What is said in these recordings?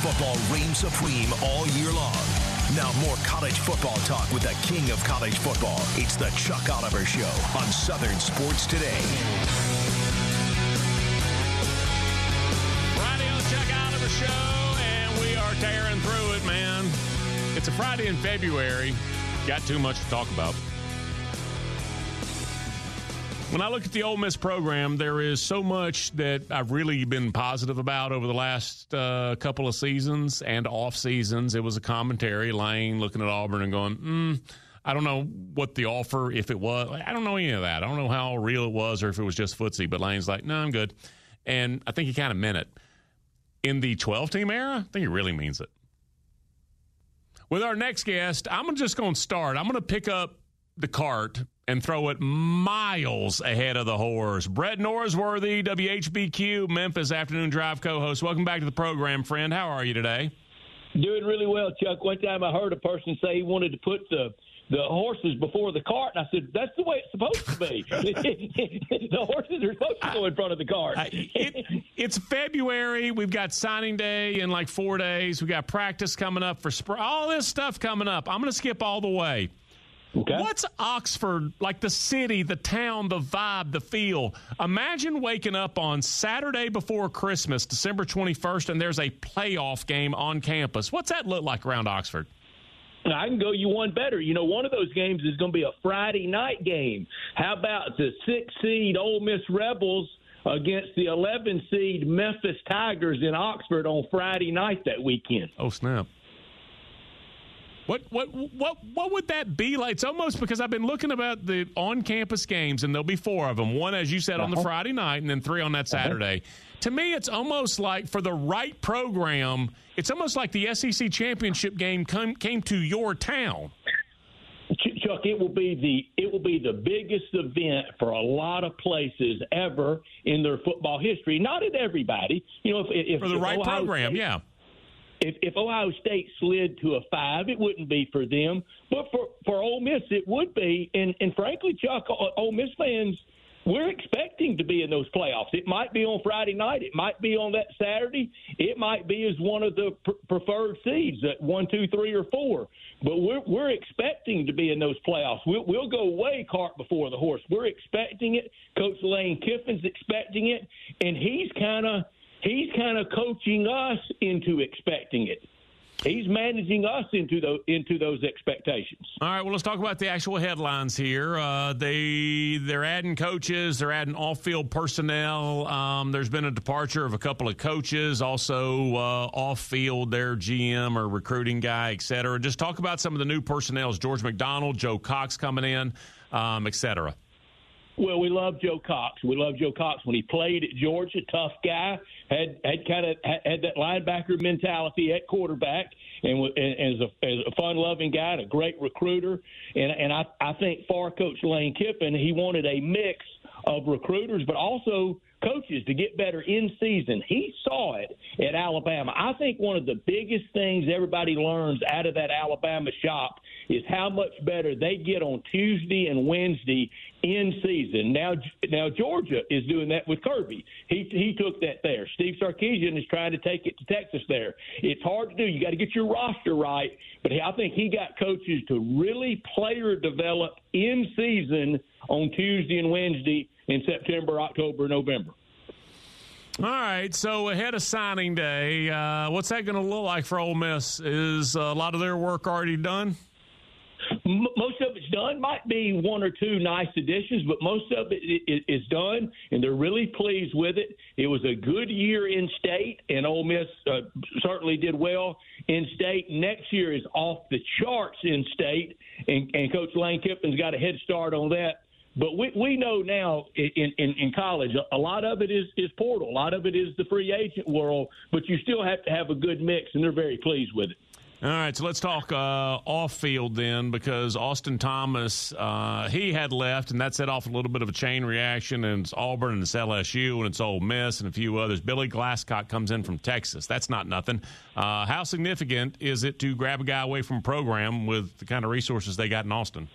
Football reigns supreme all year long. Now more college football talk with the king of college football. It's the Chuck Oliver Show on Southern Sports Today. Friday on Chuck Oliver Show, and we are tearing through it, man. It's a Friday in February. Got too much to talk about. When I look at the Ole Miss program, there is so much that I've really been positive about over the last uh, couple of seasons and off seasons. It was a commentary, Lane looking at Auburn and going, mm, I don't know what the offer, if it was. I don't know any of that. I don't know how real it was or if it was just footsie. But Lane's like, no, I'm good. And I think he kind of meant it. In the 12 team era, I think he really means it. With our next guest, I'm just going to start. I'm going to pick up the cart and throw it miles ahead of the horse. Brett Norsworthy, WHBQ, Memphis Afternoon Drive co host. Welcome back to the program, friend. How are you today? Doing really well, Chuck. One time I heard a person say he wanted to put the the horses before the cart, and I said that's the way it's supposed to be. the horses are supposed to go in front of the cart. it, it's February. We've got signing day in like four days. We got practice coming up for spring. All this stuff coming up. I'm going to skip all the way. Okay. What's Oxford like? The city, the town, the vibe, the feel. Imagine waking up on Saturday before Christmas, December 21st, and there's a playoff game on campus. What's that look like around Oxford? I can go you one better. You know, one of those games is going to be a Friday night game. How about the six seed Ole Miss Rebels against the 11 seed Memphis Tigers in Oxford on Friday night that weekend? Oh, snap. What what what what would that be like? It's almost because I've been looking about the on-campus games, and there'll be four of them. One, as you said, uh-huh. on the uh-huh. Friday night, and then three on that uh-huh. Saturday. Uh-huh. To me, it's almost like for the right program, it's almost like the SEC championship game come, came to your town. Chuck, it will be the it will be the biggest event for a lot of places ever in their football history. Not at everybody, you know. If, if for the if right Ohio program, State, yeah if, if Ohio State slid to a five, it wouldn't be for them. But for for Ole Miss, it would be. And and frankly, Chuck, Ole Miss fans, we're expecting to be in those playoffs. It might be on Friday night. It might be on that Saturday. It might be as one of the pr- preferred seeds at one, two, three, or four. But we're we're expecting to be in those playoffs. We'll, we'll go way cart before the horse. We're expecting it. Coach Lane Kiffin's expecting it, and he's kind of he's kind of coaching us into expecting it. He's managing us into those into those expectations. All right, well, let's talk about the actual headlines here. Uh, they they're adding coaches, they're adding off field personnel. Um, there's been a departure of a couple of coaches, also uh, off field, their GM or recruiting guy, et cetera. Just talk about some of the new personnel. George McDonald, Joe Cox coming in, um, et cetera. Well, we love Joe Cox. We love Joe Cox when he played at Georgia. Tough guy, had had kind of had that linebacker mentality at quarterback, and, and as a a fun-loving guy, and a great recruiter. And and I I think for Coach Lane Kiffin, he wanted a mix of recruiters, but also coaches to get better in season. He saw it at Alabama. I think one of the biggest things everybody learns out of that Alabama shop is how much better they get on Tuesday and Wednesday in season. Now, now Georgia is doing that with Kirby. He he took that there. Steve Sarkisian is trying to take it to Texas. There, it's hard to do. You got to get your roster right. But I think he got coaches to really player develop in season on Tuesday and Wednesday in September, October, November. All right, so ahead of signing day, uh, what's that going to look like for Ole Miss? Is a lot of their work already done? Most of it's done. Might be one or two nice additions, but most of it is done, and they're really pleased with it. It was a good year in state, and Ole Miss uh, certainly did well in state. Next year is off the charts in state, and, and Coach Lane Kiffin's got a head start on that. But we, we know now in, in, in college, a lot of it is, is portal. A lot of it is the free agent world, but you still have to have a good mix, and they're very pleased with it. All right, so let's talk uh, off field then, because Austin Thomas uh, he had left, and that set off a little bit of a chain reaction. And it's Auburn, and it's LSU, and it's Ole Miss, and a few others. Billy Glasscock comes in from Texas. That's not nothing. Uh, how significant is it to grab a guy away from a program with the kind of resources they got in Austin?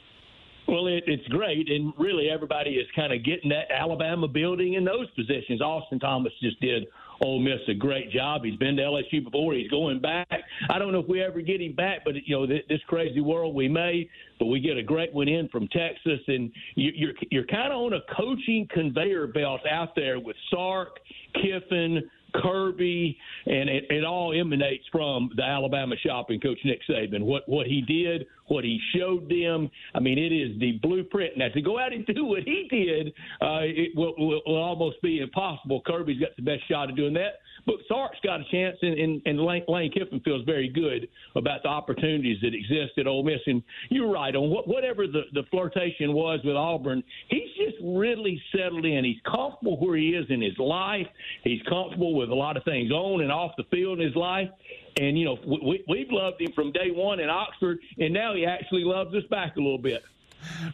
Well, it, it's great, and really everybody is kind of getting that Alabama building in those positions. Austin Thomas just did Ole Miss a great job. He's been to LSU before. He's going back. I don't know if we ever get him back, but you know this, this crazy world we may. But we get a great one in from Texas, and you, you're you're kind of on a coaching conveyor belt out there with Sark, Kiffin, Kirby, and it, it all emanates from the Alabama shopping coach Nick Saban. What what he did, what he showed them. I mean, it is the blueprint. Now to go out and do what he did, uh, it will, will, will almost be impossible. Kirby's got the best shot of doing that. But Sark's got a chance, and, and, and Lane, Lane Kiffin feels very good about the opportunities that exist at Ole Miss. And you're right on what, whatever the, the flirtation was with Auburn. He's just really settled in. He's comfortable where he is in his life. He's comfortable with a lot of things on and off the field in his life. And you know, we, we've loved him from day one in Oxford, and now he actually loves us back a little bit.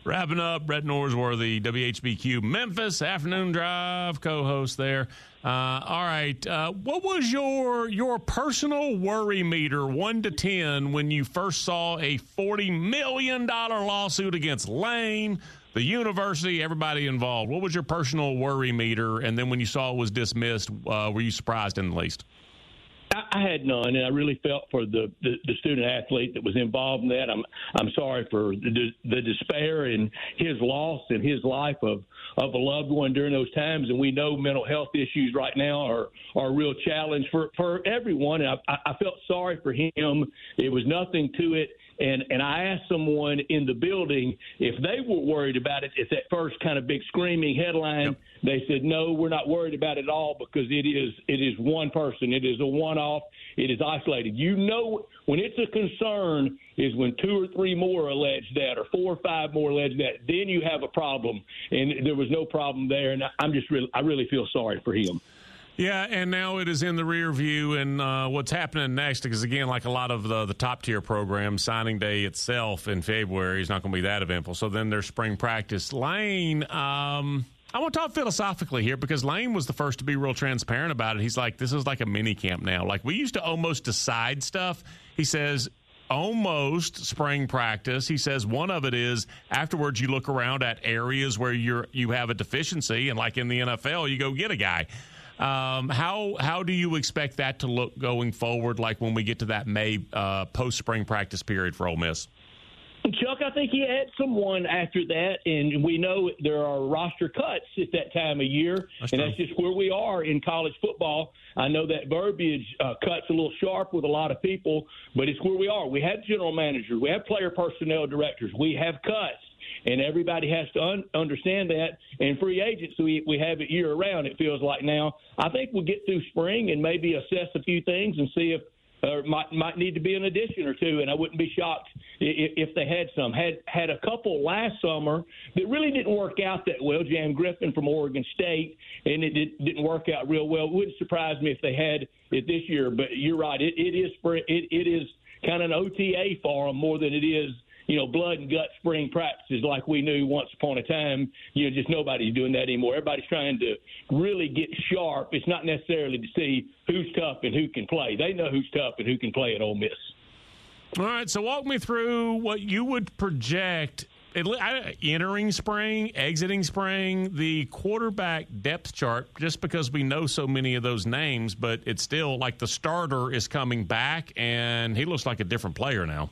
Wrapping up, Brett Norsworthy, WHBQ Memphis Afternoon Drive co-host there. Uh, all right, uh, what was your your personal worry meter one to ten when you first saw a forty million dollar lawsuit against Lane, the university, everybody involved? What was your personal worry meter? And then when you saw it was dismissed, uh, were you surprised in the least? I, had none, and I really felt for the, the, the student athlete that was involved in that. I'm I'm sorry for the, the despair and his loss and his life of of a loved one during those times. And we know mental health issues right now are are a real challenge for for everyone. And I, I felt sorry for him. It was nothing to it. And and I asked someone in the building if they were worried about it. It's that first kind of big screaming headline. Yep. They said no, we're not worried about it at all because it is it is one person. It is a one off. It is isolated. You know when it's a concern is when two or three more allege that or four or five more allege that. Then you have a problem. And there was no problem there. And I'm just really I really feel sorry for him. Yeah, and now it is in the rear view, and uh, what's happening next? Because again, like a lot of the, the top tier programs, signing day itself in February is not going to be that eventful. So then there's spring practice. Lane, um, I want to talk philosophically here because Lane was the first to be real transparent about it. He's like, this is like a mini camp now. Like we used to almost decide stuff. He says almost spring practice. He says one of it is afterwards you look around at areas where you're you have a deficiency, and like in the NFL, you go get a guy. Um, how how do you expect that to look going forward? Like when we get to that May uh, post spring practice period for Ole Miss. Chuck, I think he had someone after that, and we know there are roster cuts at that time of year, that's and true. that's just where we are in college football. I know that verbiage uh, cuts a little sharp with a lot of people, but it's where we are. We have general managers, we have player personnel directors, we have cuts and everybody has to un- understand that. And free agents, we we have it year round. It feels like now. I think we'll get through spring and maybe assess a few things and see if there might might need to be an addition or two. And I wouldn't be shocked if, if they had some. Had had a couple last summer that really didn't work out that well. Jam Griffin from Oregon State, and it did, didn't work out real well. It wouldn't surprise me if they had it this year. But you're right. It, it is it, it is kind of an OTA for them more than it is you know, blood and gut spring practices like we knew once upon a time. You know, just nobody's doing that anymore. Everybody's trying to really get sharp. It's not necessarily to see who's tough and who can play. They know who's tough and who can play at Ole Miss. All right, so walk me through what you would project entering spring, exiting spring, the quarterback depth chart, just because we know so many of those names, but it's still like the starter is coming back and he looks like a different player now.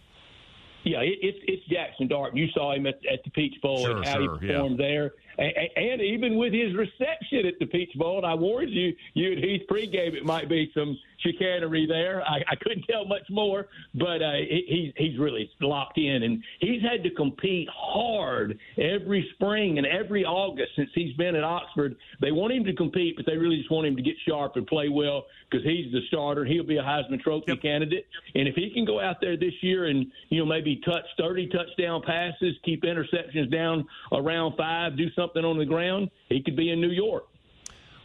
Yeah, it, it's it's Jackson Dart. You saw him at, at the Peach Bowl sure, and how sure, he performed yeah. there. And, and even with his reception at the Peach Bowl, and I warned you, you and Heath pregame, it might be some chicanery there. I, I couldn't tell much more, but uh, he, he's really locked in, and he's had to compete hard every spring and every August since he's been at Oxford. They want him to compete, but they really just want him to get sharp and play well because he's the starter. He'll be a Heisman Trophy yep. candidate, and if he can go out there this year and you know maybe touch 30 touchdown passes, keep interceptions down around five, do something on the ground, he could be in New York.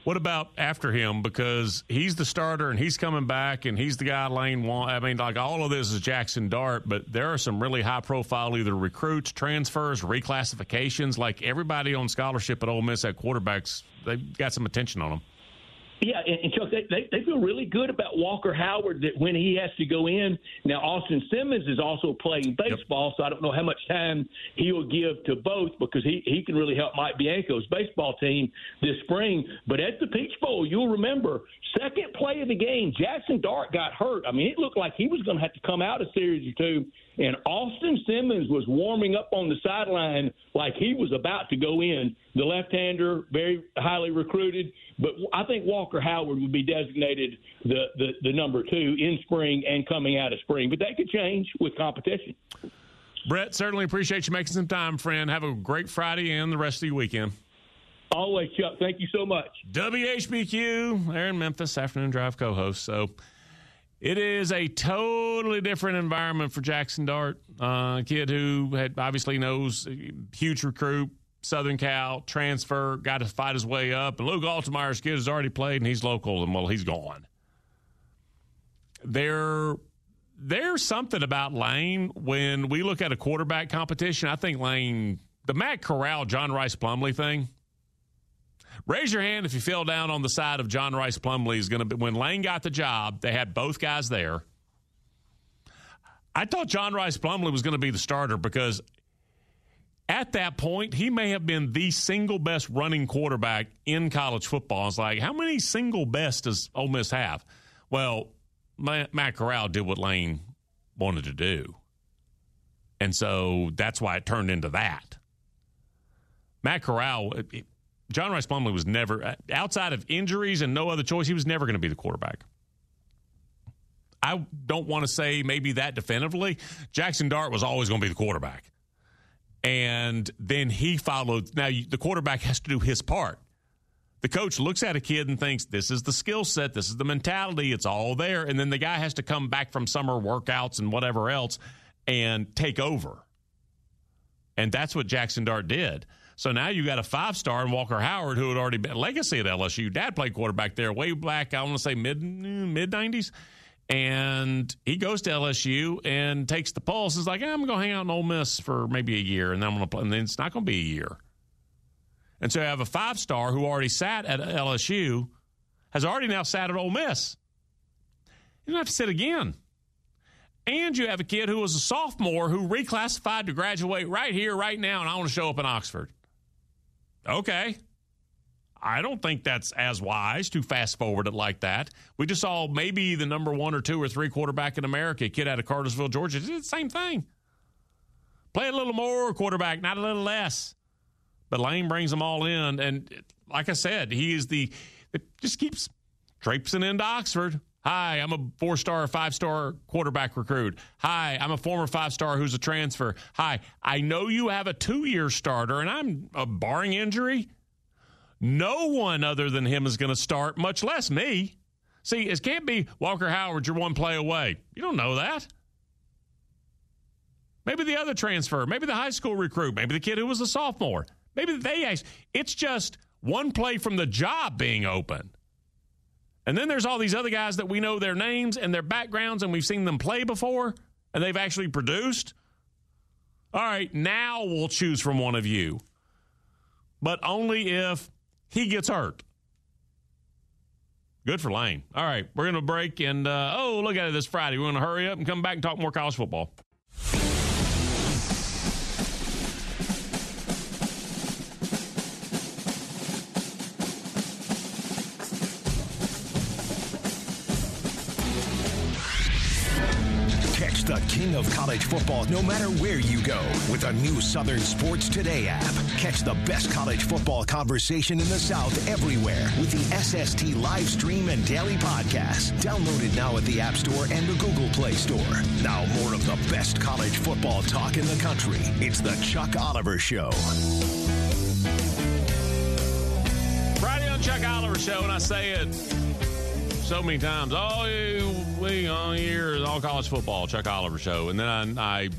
What about after him? Because he's the starter and he's coming back and he's the guy Lane want. I mean, like all of this is Jackson Dart, but there are some really high profile either recruits, transfers, reclassifications. Like everybody on scholarship at Ole Miss at quarterbacks, they've got some attention on them. Yeah, and, and Chuck, they, they, they feel really good about Walker Howard that when he has to go in. Now, Austin Simmons is also playing baseball, yep. so I don't know how much time he will give to both because he, he can really help Mike Bianco's baseball team this spring. But at the Peach Bowl, you'll remember second play of the game, Jackson Dart got hurt. I mean, it looked like he was going to have to come out a series or two and Austin Simmons was warming up on the sideline like he was about to go in. The left-hander, very highly recruited, but I think Walker Howard would be designated the, the, the number two in spring and coming out of spring. But that could change with competition. Brett, certainly appreciate you making some time, friend. Have a great Friday and the rest of your weekend. Always, Chuck. Thank you so much. WHBQ, Aaron Memphis, Afternoon Drive co host. So, it is a totally different environment for Jackson Dart, uh, a kid who had obviously knows huge recruit, Southern Cal transfer, got to fight his way up. And Luke Altmyer's kid has already played, and he's local, and well, he's gone. There, there's something about Lane when we look at a quarterback competition. I think Lane, the Matt Corral, John Rhys Plumlee thing Raise your hand if you fell down on the side of John Rhys Plumlee is going to be when Lane got the job. They had both guys there. I thought John Rhys Plumlee was going to be the starter because at that point he may have been the single best running quarterback in college football. It's like how many single best does Ole Miss have? Well, Matt Corral did what Lane wanted to do, and so that's why it turned into that. Matt Corral, John Rhys Plumlee was never, uh, outside of injuries and no other choice, he was never going to be the quarterback. I don't want to say maybe that definitively. Jackson Dart was always going to be the quarterback. And then he followed. Now, the quarterback has to do his part. The coach looks at a kid and thinks, this is the skill set, this is the mentality, it's all there. And then the guy has to come back from summer workouts and whatever else and take over. And that's what Jackson Dart did. So now you got a five star in Walker Howard who had already been legacy at LSU. Dad played quarterback there way back, I want to say mid mm, mid nineties. And he goes to LSU and takes the pulse. Is like, I'm going to hang out in Ole Miss for maybe a year, and then I'm going to play. And then it's not going to be a year. And so you have a five star who already sat at LSU, has already now sat at Ole Miss. You don't have to sit again. And you have a kid who was a sophomore who reclassified to graduate right here, right now, and I want to show up in Oxford. Okay. I don't think that's as wise to fast forward it like that. We just saw maybe the number one or two or three quarterback in America, kid out of Cartersville, Georgia, did the same thing. Play a little more quarterback, not a little less. But Lane brings them all in. And like I said, he is the, it just keeps traipsing into Oxford. Hi, I'm a four star, five star quarterback recruit. Hi, I'm a former five star who's a transfer. Hi, I know you have a two year starter, and I'm uh, barring injury. No one other than him is going to start, much less me. See, it can't be Walker Howard, you're one play away. You don't know that. Maybe the other transfer, maybe the high school recruit, maybe the kid who was a sophomore. Maybe they, it's just one play from the job being open. And then there's all these other guys that we know their names and their backgrounds and we've seen them play before and they've actually produced. All right, now we'll choose from one of you. But only if he gets hurt. Good for Lane. All right, we're going to break and, uh, oh, look at it this Friday. We're going to hurry up and come back and talk more college football. King of college football no matter where you go with a new Southern Sports Today app. Catch the best college football conversation in the South everywhere with the SST live stream and daily podcast. Downloaded now at the App Store and the Google Play Store. Now, more of the best college football talk in the country. It's the Chuck Oliver Show. Friday on Chuck Oliver Show, and I say it so many times. Oh, we on oh, here all college football, Chuck Oliver Show, and then I, I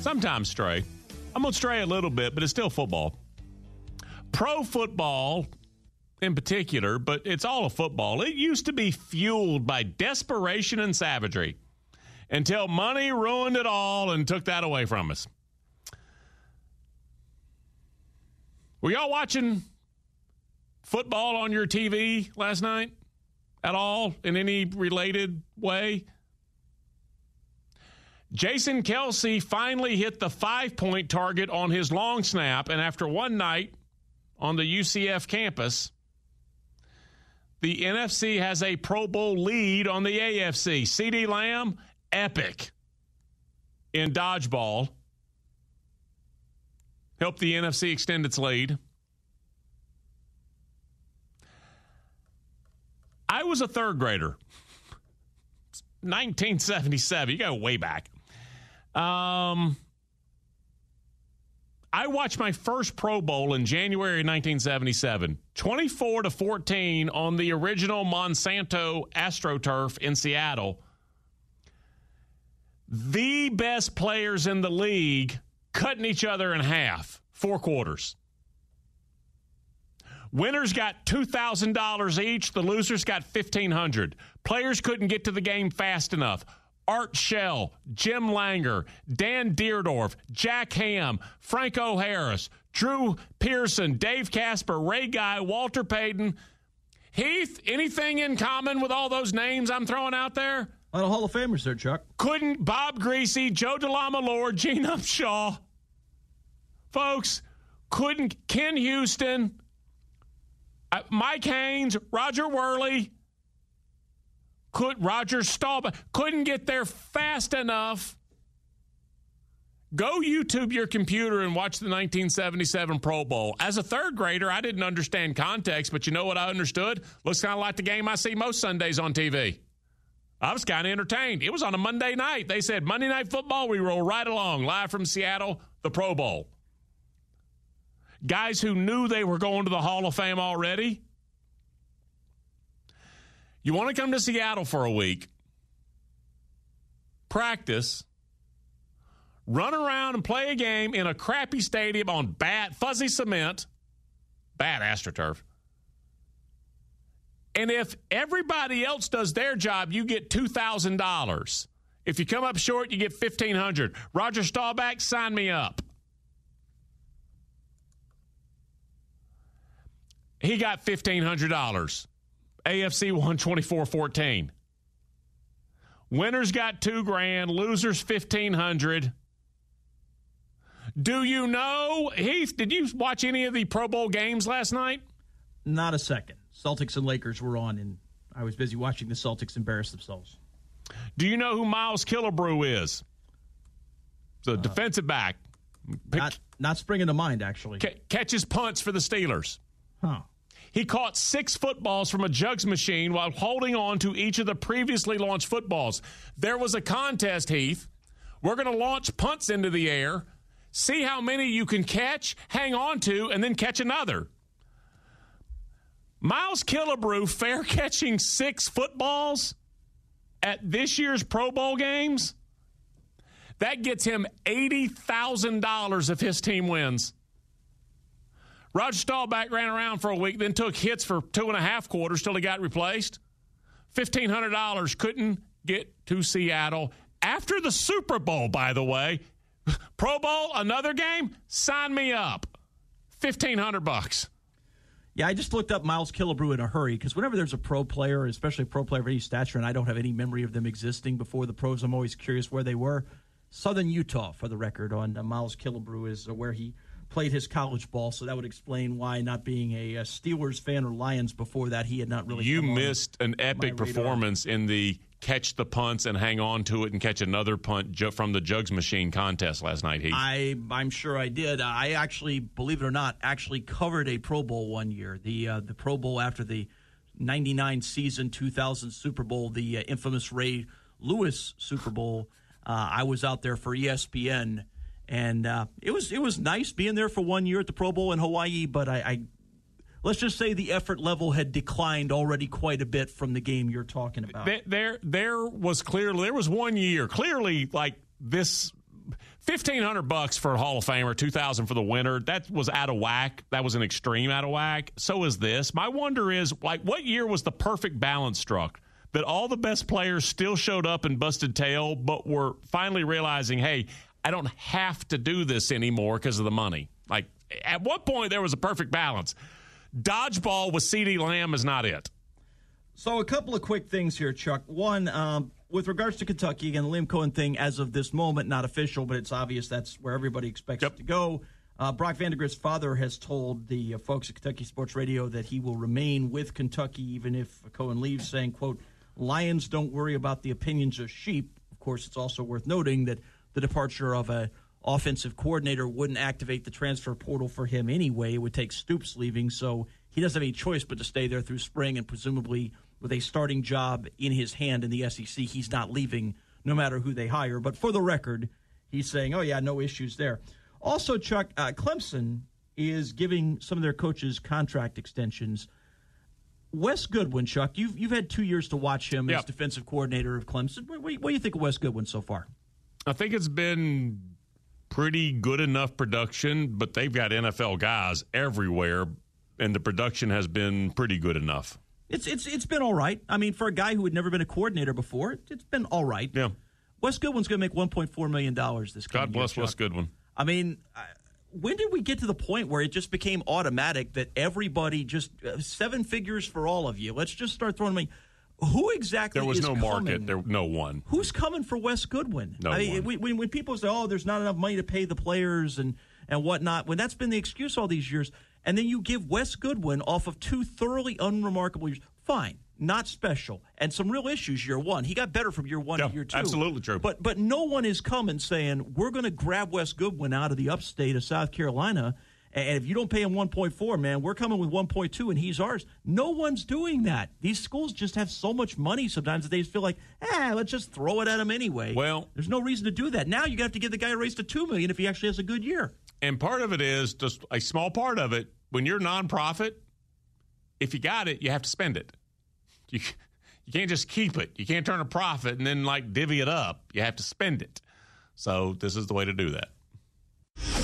sometimes stray. I'm gonna stray a little bit, but it's still football. Pro football, in particular, but it's all a football. It used to be fueled by desperation and savagery until money ruined it all and took that away from us. Were y'all watching football on your TV last night at all in any related way? Jason Kelce finally hit the five point target on his long snap, and after one night on the UCF campus, the NFC has a Pro Bowl lead on the AFC. CeeDee Lamb, epic in dodgeball. Helped the NFC extend its lead. I was a third grader. 1977. You go way back. Um, I watched my first Pro Bowl in January 1977, 24 to 14 on the original Monsanto AstroTurf in Seattle. The best players in the league cutting each other in half, four quarters. Winners got $2,000 each, the losers got 1500. Players couldn't get to the game fast enough. Art Shell, Jim Langer, Dan Dierdorf, Jack Ham, Franco Harris, Drew Pearson, Dave Casper, Ray Guy, Walter Payton. Heath, anything in common with all those names I'm throwing out there? A lot of Hall of Famers there, Chuck. Couldn't Bob Griese, Joe DeLamielleure, Gene Upshaw. Folks, couldn't Ken Houston, Uh, Mike Haynes, Roger Wehrli, could Roger Staubach couldn't get there fast enough. Go YouTube your computer and watch the 1977 Pro Bowl. As a third grader, I didn't understand context, but you know what I understood? Looks kind of like the game I see most Sundays on TV. I was kind of entertained. It was on a Monday night. They said Monday Night Football, we roll right along, live from Seattle, the Pro Bowl. Guys who knew they were going to the Hall of Fame already you want to come to Seattle for a week, practice, run around and play a game in a crappy stadium on bad, fuzzy cement, bad AstroTurf. And if everybody else does their job, you get $2,000. If you come up short, you get 1500 Roger Staubach, sign me up. He got $1,500. AFC won 24 14. Winners got two grand, losers 1500. Do you know, Heath, did you watch any of the Pro Bowl games last night? Not a second. Celtics and Lakers were on, and I was busy watching the Celtics embarrass themselves. Do you know who Miles Killebrew is? The uh, defensive back. Not, not springing to mind, actually. C- catches punts for the Steelers. Huh. He caught six footballs from a jugs machine while holding on to each of the previously launched footballs. There was a contest, Heath. We're going to launch punts into the air, see how many you can catch, hang on to, and then catch another. Miles Killebrew fair catching six footballs at this year's Pro Bowl games. That gets him $80,000 if his team wins. Roger Staubach ran around for a week, then took hits for two and a half quarters till he got replaced. $1,500 couldn't get to Seattle after the Super Bowl, by the way. Pro Bowl, another game? Sign me up. 1500 bucks. Yeah, I just looked up Miles Killebrew in a hurry because whenever there's a pro player, especially a pro player of any stature, and I don't have any memory of them existing before the pros, I'm always curious where they were. Southern Utah, for the record, on uh, Miles Killebrew is uh, where he played his college ball, so that would explain why not being a, Steelers fan or Lions before that, he had not really. You missed an epic performance in the catch the punts and hang on to it and catch another punt ju- from the jugs machine contest last night? Heath? I I'm sure I did. I actually, believe it or not, actually covered a Pro Bowl one year. The uh, the Pro Bowl after the '99 season, 2000 Super Bowl, the uh, infamous Ray Lewis Super Bowl. Uh, I was out there for ESPN, and uh, it was it was nice being there for one year at the Pro Bowl in Hawaii. But I, I let's just say the effort level had declined already quite a bit from the game you're talking about. There, there, there was clearly there was one year clearly like this. Fifteen hundred bucks for a Hall of Famer, two thousand for the winner. That was out of whack. That was an extreme out of whack. So is this. My wonder is like, what year was the perfect balance struck? That all the best players still showed up and busted tail, but were finally realizing, hey, I don't have to do this anymore because of the money. Like, at what point there was a perfect balance? Dodgeball with CeeDee Lamb is not it. So, a couple of quick things here, Chuck. One, um, with regards to Kentucky, again, the Liam Coen thing, as of this moment, not official, but it's obvious that's where everybody expects Yep. it to go. Uh, Brock Vandagriff's father has told the uh, folks at Kentucky Sports Radio that he will remain with Kentucky even if Coen leaves, saying, quote, Lions don't worry about the opinions of sheep. Of course, it's also worth noting that the departure of a offensive coordinator wouldn't activate the transfer portal for him anyway. It would take Stoops leaving, so he doesn't have any choice but to stay there through spring and presumably with a starting job in his hand in the SEC, he's not leaving no matter who they hire. But for the record, he's saying, "Oh yeah, no issues there." Also, Chuck uh, Clemson is giving some of their coaches contract extensions. Wes Goodwin, Chuck, you've you've had two years to watch him as defensive coordinator of Clemson. What, what, what do you think of Wes Goodwin so far? I think it's been pretty good enough production, but they've got NFL guys everywhere, and the production has been pretty good enough. It's it's it's been all right. I mean, for a guy who had never been a coordinator before, it's been all right. Yeah. Wes Goodwin's going to make 1.4 million dollars this coming God bless year, Wes Goodwin. I mean, I- when did we get to the point where it just became automatic that everybody just uh, seven figures for all of you? Let's just start throwing money. Who exactly There was no market. coming? There, no one. Who's coming for Wes Goodwin? No I mean, one. when- when, when people say, "Oh, there's not enough money to pay the players and and whatnot," when that's been the excuse all these years, and then you give Wes Goodwin off of two thoroughly unremarkable years, fine, not special, and some real issues year one. He got better from year one Yeah, to year two. absolutely true. But but no one is coming saying we're going to grab Wes Goodwin out of the upstate of South Carolina. And if you don't pay him 1.4, man, we're coming with 1.2 and he's ours. No one's doing that. These schools just have so much money sometimes that they just feel like, eh, let's just throw it at him anyway. Well- there's no reason to do that. Now you got to give the guy a raise to 2 million if he actually has a good year. And part of it is just a small part of it. When you're nonprofit, if you got it, you have to spend it. You you can't just keep it. You can't turn a profit and then like divvy it up. You have to spend it. So this is the way to do that.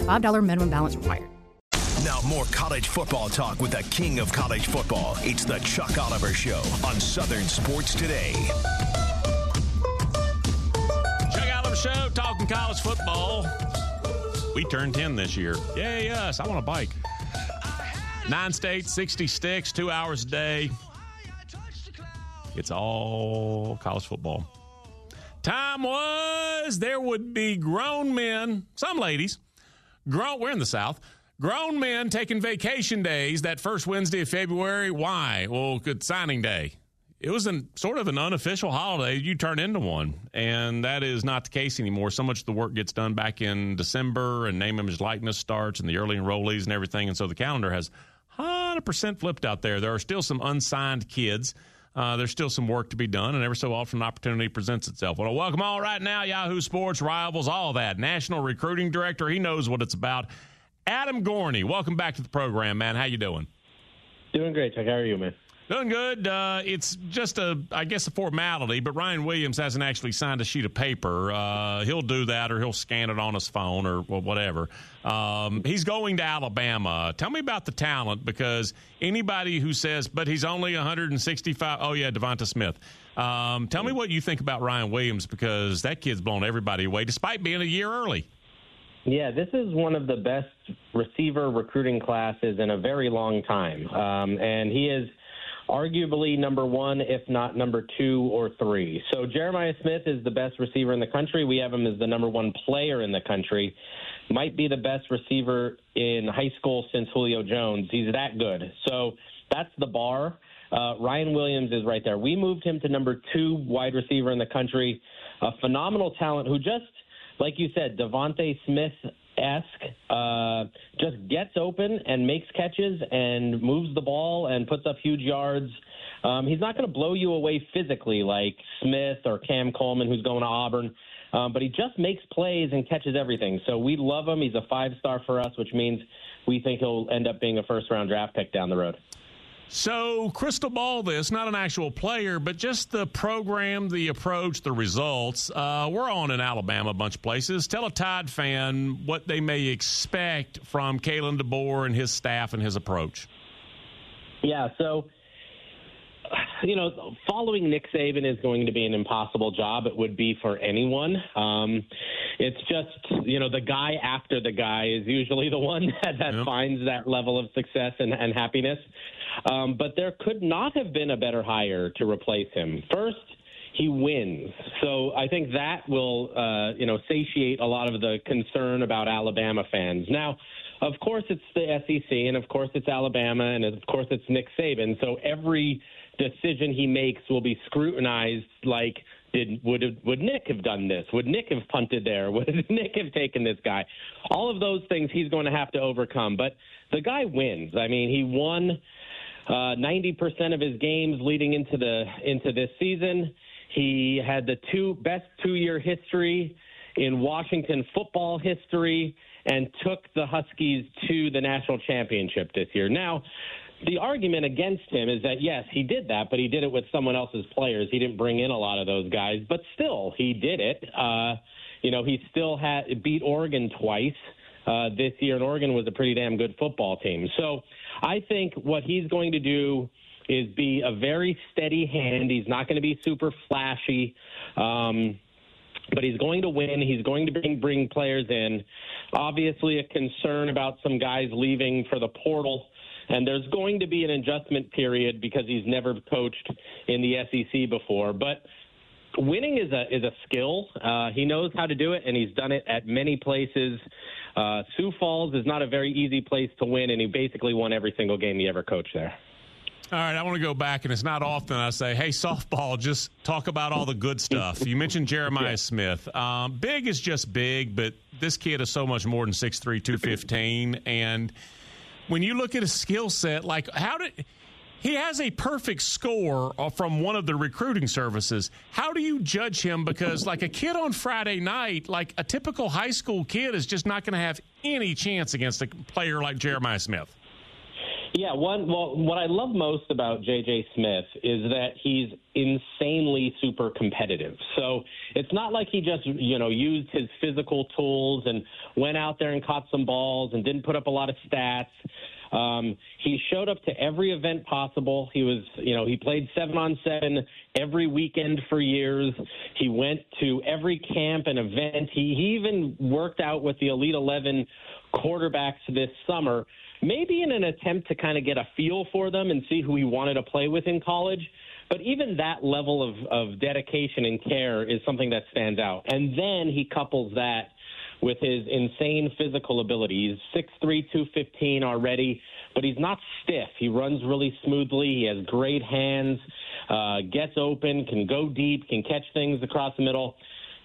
a $5 minimum balance required. Now, more college football talk with the king of college football. It's the Chuck Oliver Show on Southern Sports Today. Chuck out the show, talking college football. We turned 10 this year. Yay, us. I want a bike. Nine states, 60 sticks, two hours a day. It's all college football. Time was there would be grown men, some ladies, grown, we're in the South, grown men taking vacation days that first Wednesday of February. Why? Well, good signing day. it was an sort of an unofficial holiday. You turn into one, and that is not the case anymore. So much of the work gets done back in December, and name image likeness starts, and the early enrollees and everything. And so the calendar has 100% flipped out there. There are still some unsigned kids. Uh, there's still some work to be done, and every so often an opportunity presents itself. Well, welcome all right now, Yahoo Sports rivals, all that. National recruiting director, he knows what it's about. Adam Gorney, welcome back to the program, man. How you doing? Doing great, Chuck. How are you, man? Doing good. Uh, it's just a, I guess, a formality, but Ryan Williams hasn't actually signed a sheet of paper. Uh, he'll do that or he'll scan it on his phone or, whatever. Um, he's going to Alabama. Tell me about the talent because anybody who says, but he's only 165, oh, yeah, Devonta Smith. Um, tell me what you think about Ryan Williams because that kid's blown everybody away despite being a year early. Yeah, this is one of the best receiver recruiting classes in a very long time. Um, and he is arguably number one, if not number two or three. So Jeremiah Smith is the best receiver in the country. We have him as the number one player in the country. Might be the best receiver in high school since Julio Jones. He's that good. So that's the bar. Uh, Ryan Williams is right there. We moved him to number two wide receiver in the country. A phenomenal talent who just, like you said, Devonta Smith esque, uh, just gets open and makes catches and moves the ball and puts up huge yards. Um, he's not going to blow you away physically like Smith or Cam Coleman, who's going to Auburn. Um, but he just makes plays and catches everything. So we love him. He's a five star for us, which means we think he'll end up being a first round draft pick down the road. So, crystal ball this, not an actual player, but just the program, the approach, the results. Uh, we're on in Alabama, a bunch of places. Tell a Tide fan what they may expect from Kalen DeBoer and his staff and his approach. Yeah, so, you know, following Nick Saban is going to be an impossible job. It would be for anyone. Um, it's just, you know, the guy after the guy is usually the one that, that yep. finds that level of success and, and happiness. Um, but there could not have been a better hire to replace him. First, he wins. So I think that will, uh, you know, satiate a lot of the concern about Alabama fans. Now, of course, it's the SEC, and of course, it's Alabama, and of course, it's Nick Saban. So every decision he makes will be scrutinized like did would would Nick have done this? Would Nick have punted there? Would Nick have taken this guy? All of those things he's going to have to overcome. But the guy wins. I mean, he won uh, 90% of his games leading into the into this season. He had the two best two-year history in Washington football history and took the Huskies to the national championship this year. Now, the argument against him is that yes, he did that, but he did it with someone else's players. He didn't bring in a lot of those guys, but still, he did it. Uh, you know, he still had beat Oregon twice uh, this year, and Oregon was a pretty damn good football team. So I think what he's going to do is be a very steady hand. He's not going to be super flashy. Um, but he's going to win. He's going to bring bring players in. Obviously, a concern about some guys leaving for the portal, and there's going to be an adjustment period because he's never coached in the SEC before. But winning is a is a skill. Uh, he knows how to do it, and he's done it at many places. Uh, Sioux Falls is not a very easy place to win, and he basically won every single game he ever coached there. All right, I want to go back, and it's not often I say, "Hey, softball, just talk about all the good stuff." You mentioned Jeremiah yeah. Smith. Um, big is just big, but this kid is so much more than six three, two fifteen, and when you look at his skill set, like how did he has a perfect score uh, from one of the recruiting services. How do you judge him? Because, like a kid on Friday night, like a typical high school kid is just not going to have any chance against a player like Jeremiah Smith. Yeah, one. Well, what I love most about JJ Smith is that he's insanely super competitive. So it's not like he just you know used his physical tools and went out there and caught some balls and didn't put up a lot of stats. Um, he showed up to every event possible. He was, you know, he played seven on seven every weekend for years. He went to every camp and event. He, he even worked out with the Elite 11 quarterbacks this summer, maybe in an attempt to kind of get a feel for them and see who he wanted to play with in college. But even that level of, of dedication and care is something that stands out. And then he couples that with his insane physical ability. He's 6'3", 215 already, but he's not stiff. He runs really smoothly. He has great hands. uh, gets open, can go deep, can catch things across the middle.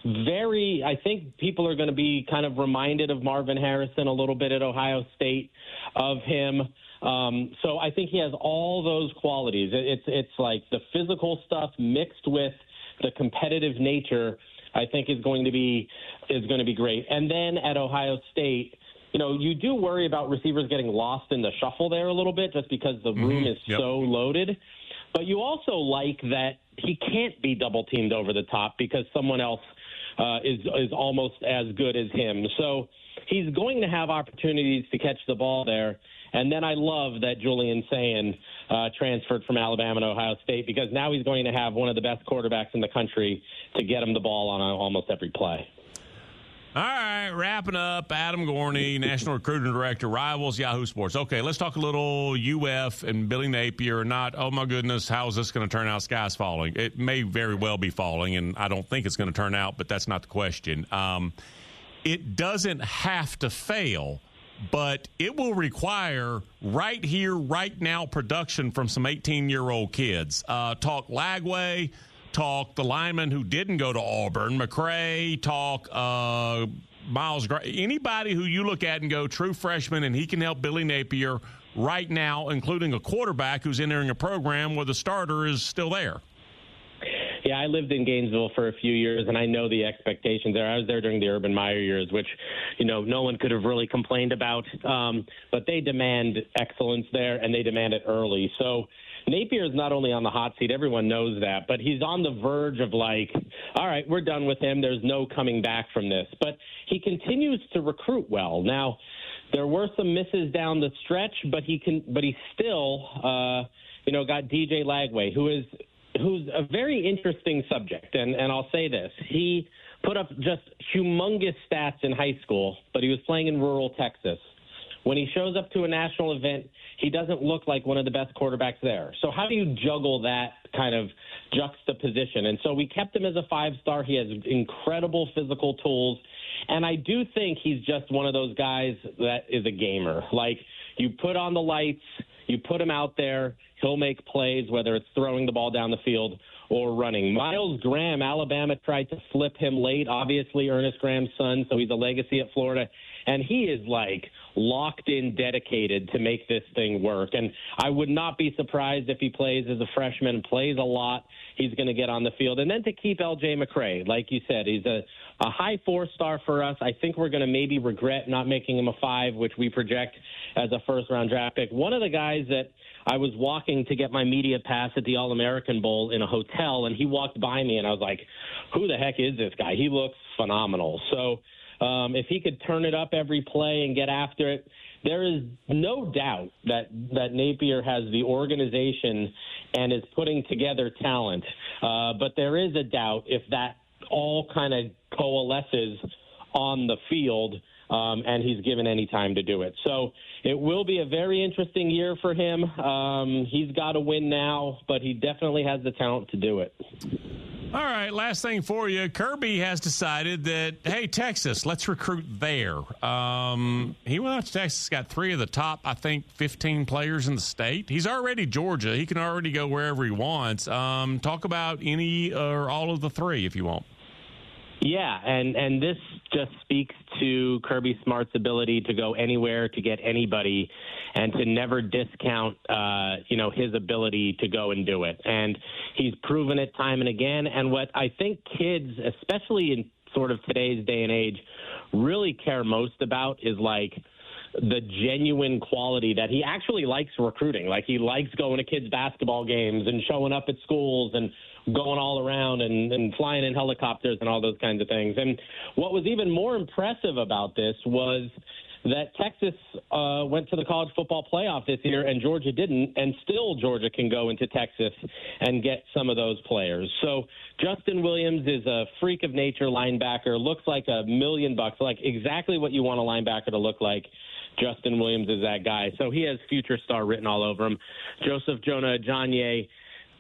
Very, I think people are going to be kind of reminded of Marvin Harrison a little bit at Ohio State, of him. Um, so I think he has all those qualities. It's it's like the physical stuff mixed with the competitive nature. I think is going to be is going to be great. And then at Ohio State, you know, you do worry about receivers getting lost in the shuffle there a little bit, just because the mm-hmm. room is yep. so loaded. But you also like that he can't be double teamed over the top because someone else uh, is is almost as good as him. So he's going to have opportunities to catch the ball there. And then I love that Julian Sayin uh, transferred from Alabama to Ohio State because now he's going to have one of the best quarterbacks in the country to get him the ball on almost every play. All right, wrapping up. Adam Gorney, National Recruiting Director, Rivals, Yahoo Sports. Okay, let's talk a little UF and Billy Napier. Not, oh my goodness, how is this going to turn out? Sky's falling. It may very well be falling, and I don't think it's going to turn out, but that's not the question. Um, it doesn't have to fail, but it will require right here, right now production from some 18 year old kids. Uh, talk Lagway talk the lineman who didn't go to Auburn, McCray, talk uh, Miles Gray, anybody who you look at and go true freshman, and he can help Billy Napier right now, including a quarterback who's entering a program where the starter is still there. Yeah, I lived in Gainesville for a few years, and I know the expectations there. I was there during the Urban Meyer years, which, you know, no one could have really complained about. Um, but they demand excellence there, and they demand it early. So Napier is not only on the hot seat, everyone knows that, but he's on the verge of like, all right, we're done with him. There's no coming back from this. But he continues to recruit well. Now, there were some misses down the stretch, but he can, but he still, uh, you know, got DJ Lagway, who is who's a very interesting subject. And and I'll say this, he put up just humongous stats in high school, but he was playing in rural Texas. When he shows up to a national event, he doesn't look like one of the best quarterbacks there. So how do you juggle that kind of juxtaposition? And so we kept him as a five star. He has incredible physical tools. And I do think he's just one of those guys that is a gamer. Like you put on the lights, you put him out there, he'll make plays, whether it's throwing the ball down the field or running. Myles Graham, Alabama tried to flip him late, obviously Ernest Graham's son, so he's a legacy at Florida. And he is like locked in, dedicated to make this thing work. And I would not be surprised if he plays as a freshman, plays a lot. He's going to get on the field. And then to keep LJ McCray, like you said, he's a, a high four star for us. I think we're going to maybe regret not making him a five, which we project as a first round draft pick. One of the guys that I was walking to get my media pass at the All American Bowl in a hotel, and he walked by me, and I was like, who the heck is this guy? He looks phenomenal. So, um, if he could turn it up every play and get after it, there is no doubt that that Napier has the organization and is putting together talent. Uh, but there is a doubt if that all kind of coalesces on the field. Um, and he's given any time to do it. So it will be a very interesting year for him. Um, he's got to win now, but he definitely has the talent to do it. All right, last thing for you. Kirby has decided that, hey, Texas, let's recruit there. Um, he went out to Texas, got three of the top, I think, 15 players in the state. He's already Georgia. He can already go wherever he wants. Um, talk about any or all of the three if you want. Yeah, and and this just speaks to Kirby Smart's ability to go anywhere to get anybody, and to never discount, uh, you know, his ability to go and do it. And he's proven it time and again. And what I think kids, especially in sort of today's day and age, really care most about is like the genuine quality that he actually likes recruiting. Like he likes going to kids' basketball games and showing up at schools and going all around and, and flying in helicopters and all those kinds of things. And what was even more impressive about this was that Texas uh, went to the college football playoff this year and Georgia didn't, and still Georgia can go into Texas and get some of those players. So Justin Williams is a freak of nature linebacker, looks like a million bucks, like exactly what you want a linebacker to look like. Justin Williams is that guy. So he has future star written all over him. Joseph Jonah Ajonye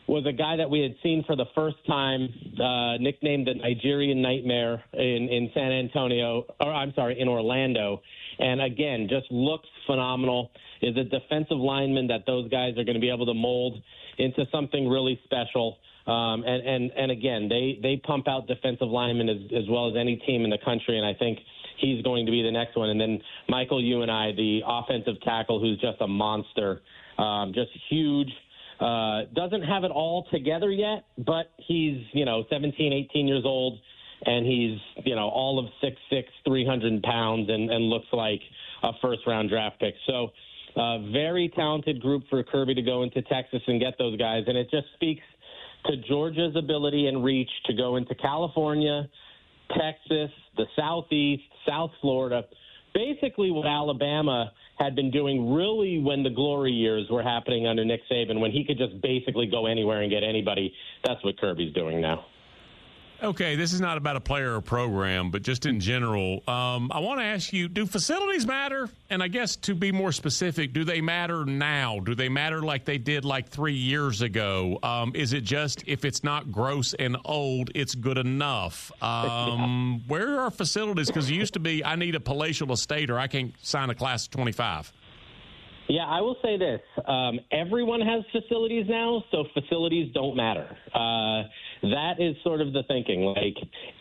was a guy that we had seen for the first time, uh, nicknamed the Nigerian Nightmare in, in San Antonio, or I'm sorry, in Orlando. And again, just looks phenomenal. Is a defensive lineman that those guys are going to be able to mold into something really special. Um, and, and, and again, they, they pump out defensive linemen as, as well as any team in the country. And I think he's going to be the next one. And then Michael, Uini, the offensive tackle, who's just a monster, um, just huge uh, doesn't have it all together yet, but he's, you know, 17, 18 years old, and he's, you know, all of 6'6, 300 pounds, and, and looks like a first round draft pick. So, uh, very talented group for Kirby to go into Texas and get those guys. And it just speaks to Georgia's ability and reach to go into California, Texas, the Southeast, South Florida. Basically, what Alabama had been doing really when the glory years were happening under Nick Saban, when he could just basically go anywhere and get anybody. That's what Kirby's doing now. Okay, this is not about a player or program, but just in general. Um, I want to ask you do facilities matter? And I guess to be more specific, do they matter now? Do they matter like they did like three years ago? Um, is it just if it's not gross and old, it's good enough? Um, where are facilities? Because it used to be I need a palatial estate or I can't sign a class of 25. Yeah, I will say this. Um, everyone has facilities now, so facilities don't matter. Uh, that is sort of the thinking. Like,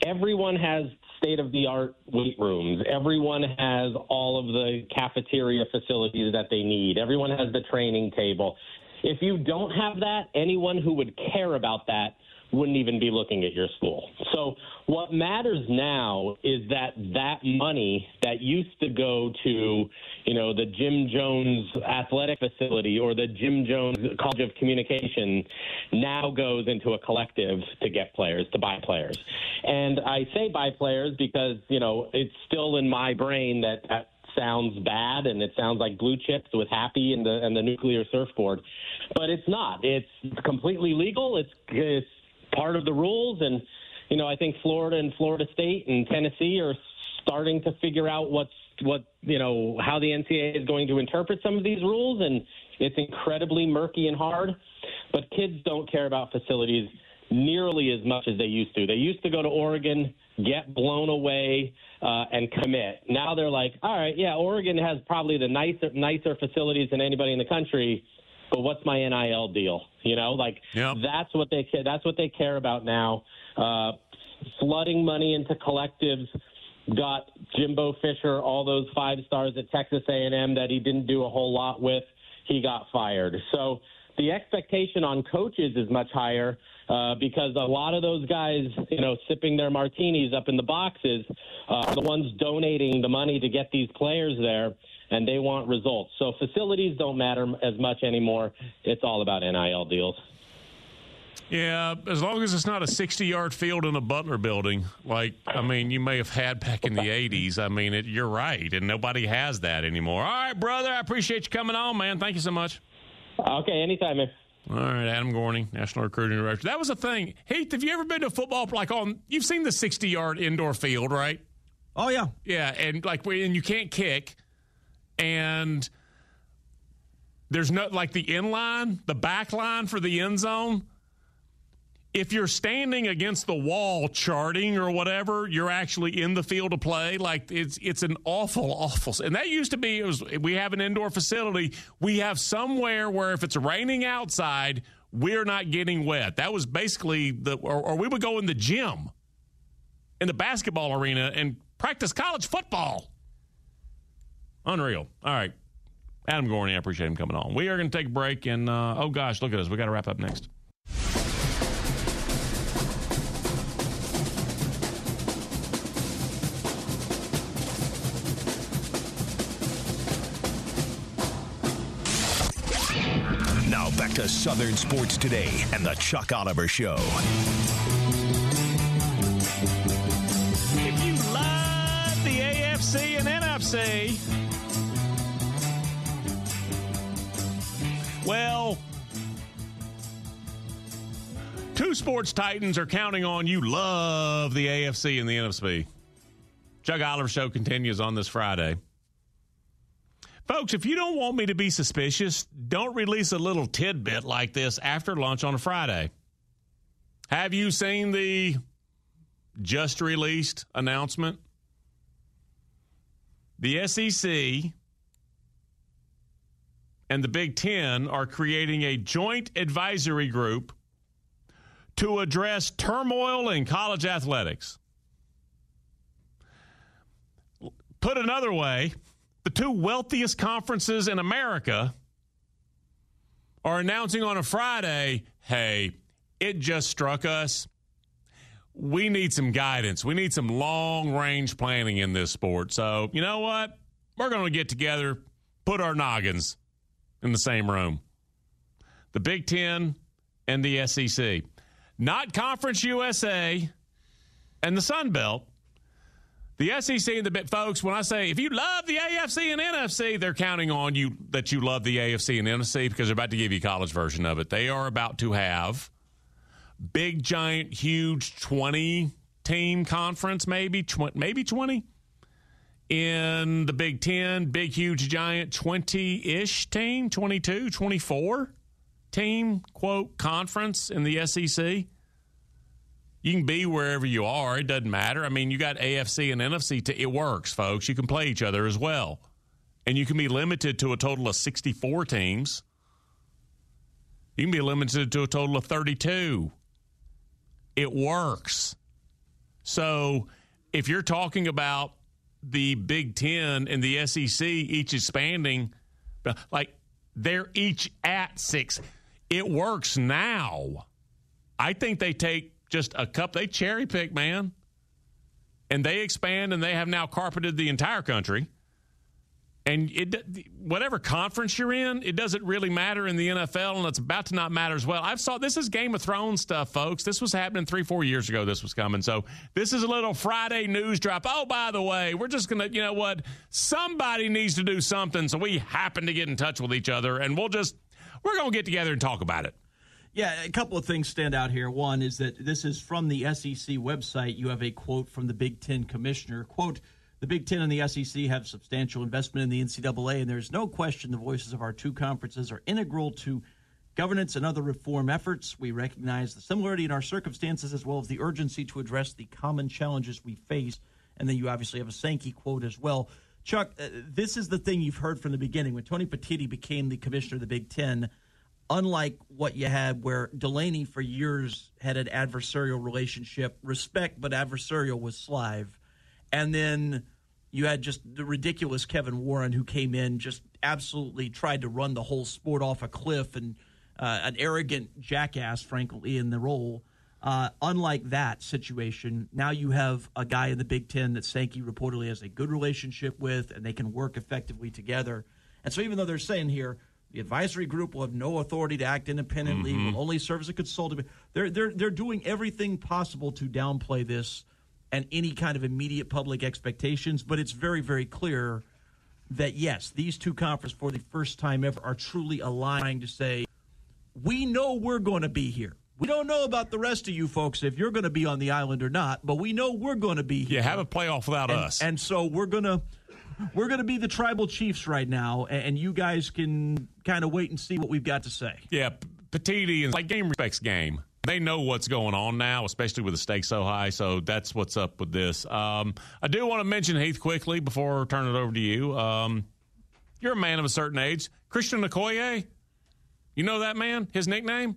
everyone has state of the art weight rooms, everyone has all of the cafeteria facilities that they need, everyone has the training table. If you don't have that, anyone who would care about that wouldn't even be looking at your school. So what matters now is that that money that used to go to, you know, the Jim Jones athletic facility or the Jim Jones College of Communication now goes into a collective to get players, to buy players. And I say buy players because, you know, it's still in my brain that, that sounds bad and it sounds like blue chips with happy and the and the nuclear surfboard but it's not it's completely legal it's it's part of the rules. And, you know, I think Florida and Florida State and Tennessee are starting to figure out what's what you know how the NCAA is going to interpret some of these rules, and it's incredibly murky and hard. But kids don't care about facilities nearly as much as they used to. They used to go to Oregon, get blown away, uh, and commit. Now they're like, all right, yeah, Oregon has probably the nicer nicer facilities than anybody in the country but what's my NIL deal? You know, like yep. that's what they that's what they care about now. Uh, flooding money into collectives got Jimbo Fisher all those five stars at Texas A&M that he didn't do a whole lot with. He got fired. So the expectation on coaches is much higher uh, because a lot of those guys, you know, sipping their martinis up in the boxes, uh, the ones donating the money to get these players there and they want results. So facilities don't matter as much anymore. It's all about NIL deals. Yeah, as long as it's not a 60 yard field in a Butler building, like, I mean, you may have had back in the 80s. I mean, it, you're right, and nobody has that anymore. All right, brother, I appreciate you coming on, man. Thank you so much. Okay, anytime, man. All right, Adam Gorney, National Recruiting Director. That was a thing. Heath, have you ever been to football? Like on, you've seen the 60 yard indoor field, right? Oh, yeah. Yeah, and like, and you can't kick and there's no like the in line, the back line for the end zone. If you're standing against the wall charting or whatever, you're actually in the field of play. Like it's it's an awful, awful. And that used to be it was we have an indoor facility. We have somewhere where if it's raining outside, we're not getting wet. That was basically the or, or we would go in the gym in the basketball arena and practice college football. Unreal. All right. Adam Gorney, I appreciate him coming on. We are going to take a break, and uh, oh gosh, look at us. We got to wrap up next. Now back to Southern Sports Today and the Chuck Oliver Show. If you love the AFC and NFC, Well, two sports titans are counting on you. Love the AFC and the NFC. Chuck Oliver Show continues on this Friday. Folks, if you don't want me to be suspicious, don't release a little tidbit like this after lunch on a Friday. Have you seen the just released announcement? The SEC and the Big Ten are creating a joint advisory group to address turmoil in college athletics. Put another way, the two wealthiest conferences in America are announcing on a Friday hey, it just struck us. We need some guidance. We need some long range planning in this sport. So, you know what? We're going to get together, put our noggins in the same room. The Big Ten and the SEC, not Conference USA and the Sun Belt. The SEC and the bit folks, when I say if you love the AFC and NFC, they're counting on you that you love the AFC and NFC because they're about to give you a college version of it. They are about to have big, giant, huge 20 team conference, maybe, tw- maybe 20 in the Big 10, big, huge, giant 20 ish team, 22, 24 team, quote, conference in the SEC. You can be wherever you are. It doesn't matter. I mean, you got AFC and NFC. To, it works, folks. You can play each other as well. And you can be limited to a total of 64 teams. You can be limited to a total of 32. It works. So if you're talking about the Big Ten and the SEC each expanding, like they're each at six. It works now. I think they take just a cup, they cherry pick, man, and they expand and they have now carpeted the entire country and it whatever conference you're in, it doesn't really matter in the NFL, and it's about to not matter as well. I've saw this is Game of Thrones stuff, folks. This was happening three, four years ago. This was coming, so this is a little Friday news drop. Oh, by the way, we're just gonna, you know what? Somebody needs to do something, so we happen to get in touch with each other, and we'll just we're gonna get together and talk about it. Yeah, a couple of things stand out here. One is that this is from the SEC website. You have a quote from the Big Ten commissioner. Quote the Big Ten and the SEC have substantial investment in the NCAA, and there's no question the voices of our two conferences are integral to governance and other reform efforts. We recognize the similarity in our circumstances as well as the urgency to address the common challenges we face. And then you obviously have a Sankey quote as well. Chuck, uh, this is the thing you've heard from the beginning. When Tony Petitti became the commissioner of the Big Ten, unlike what you had where Delany for years had an adversarial relationship, respect but adversarial with Slive and then you had just the ridiculous Kevin Warren who came in, just absolutely tried to run the whole sport off a cliff and uh, an arrogant jackass, frankly, in the role. Uh, unlike that situation, now you have a guy in the Big Ten that Sankey reportedly has a good relationship with, and they can work effectively together. And so, even though they're saying here the advisory group will have no authority to act independently, mm-hmm. will only serve as a consultant, they're they're they're doing everything possible to downplay this and any kind of immediate public expectations, but it's very, very clear that yes, these two conferences for the first time ever are truly aligned to say, we know we're going to be here. We don't know about the rest of you folks if you're going to be on the island or not, but we know we're going to be here. You have a playoff without and, us, and so we're going to we're going to be the tribal chiefs right now, and you guys can kind of wait and see what we've got to say. Yeah, Petitti is like game respects game they know what's going on now, especially with the stakes so high. So that's what's up with this. Um, I do want to mention Heath quickly before I turn it over to you. Um, you're a man of a certain age. Christian Okoye, you know that man? His nickname?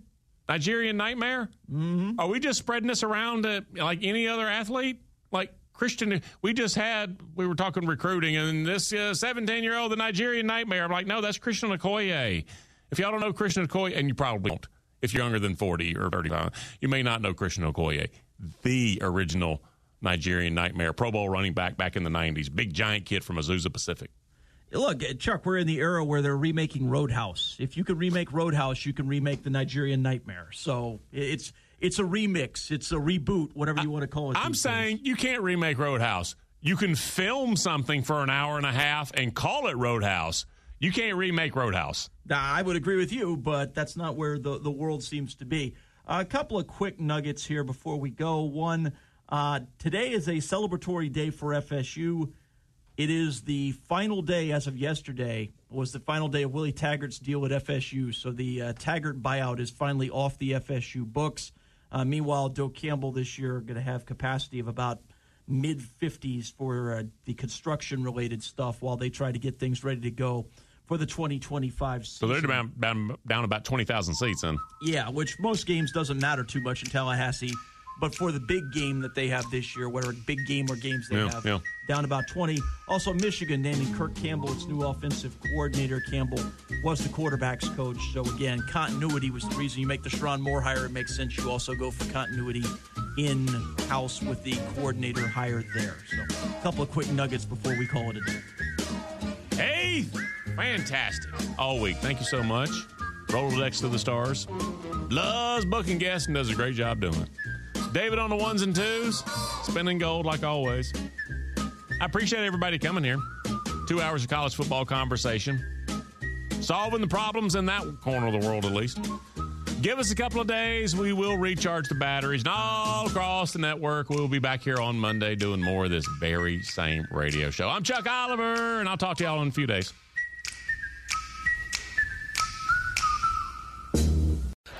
Nigerian Nightmare? Mm-hmm. Are we just spreading this around to, like any other athlete? Like Christian, we just had, we were talking recruiting, and this 17 uh, year old, the Nigerian Nightmare. I'm like, no, that's Christian Okoye. If y'all don't know Christian Okoye, and you probably don't, if you're younger than 40 or 35. You may not know Christian Okoye, the original Nigerian nightmare, Pro Bowl running back back in the 90s, big giant kid from Azusa Pacific. Look, eh, Chuck, we're in the era where they're remaking Roadhouse. If you can remake Roadhouse, you can remake the Nigerian Nightmare. So it's it's a remix, it's a reboot, whatever you want to call it. I'm saying days. you can't remake Roadhouse. You can film something for an hour and a half and call it Roadhouse. You can't remake Roadhouse. I would agree with you, but that's not where the, the world seems to be. A couple of quick nuggets here before we go. One, uh, today is a celebratory day for FSU. It is the final day, as of yesterday, was the final day of Willie Taggart's deal with FSU. So the uh, Taggart buyout is finally off the FSU books. Uh, meanwhile, Doak Campbell this year going to have capacity of about mid 50s for uh, the construction related stuff while they try to get things ready to go for the 2025 season. So they're down, down, down about 20,000 seats then. Yeah, which most games doesn't matter too much in Tallahassee. But for the big game that they have this year, whatever big game or games they Yeah, have, yeah. down about 20. Also, Michigan naming Kirk Campbell its new offensive coordinator. Campbell was the quarterback's coach. So, again, continuity was the reason you make the Sherrone Moore hire. It makes sense you also go for continuity in house with the coordinator hired there. So, a couple of quick nuggets before we call it a day. Hey, fantastic. All week. Thank you so much. Rolodex to the stars. Loves booking guests and does a great job doing it. David on the ones and twos, spending gold like always. I appreciate everybody coming here. Two hours of college football conversation. Solving the problems in that corner of the world, at least. Give us a couple of days. We will recharge the batteries. And all across the network, we'll be back here on Monday doing more of this very same radio show. I'm Chuck Oliver, and I'll talk to y'all in a few days.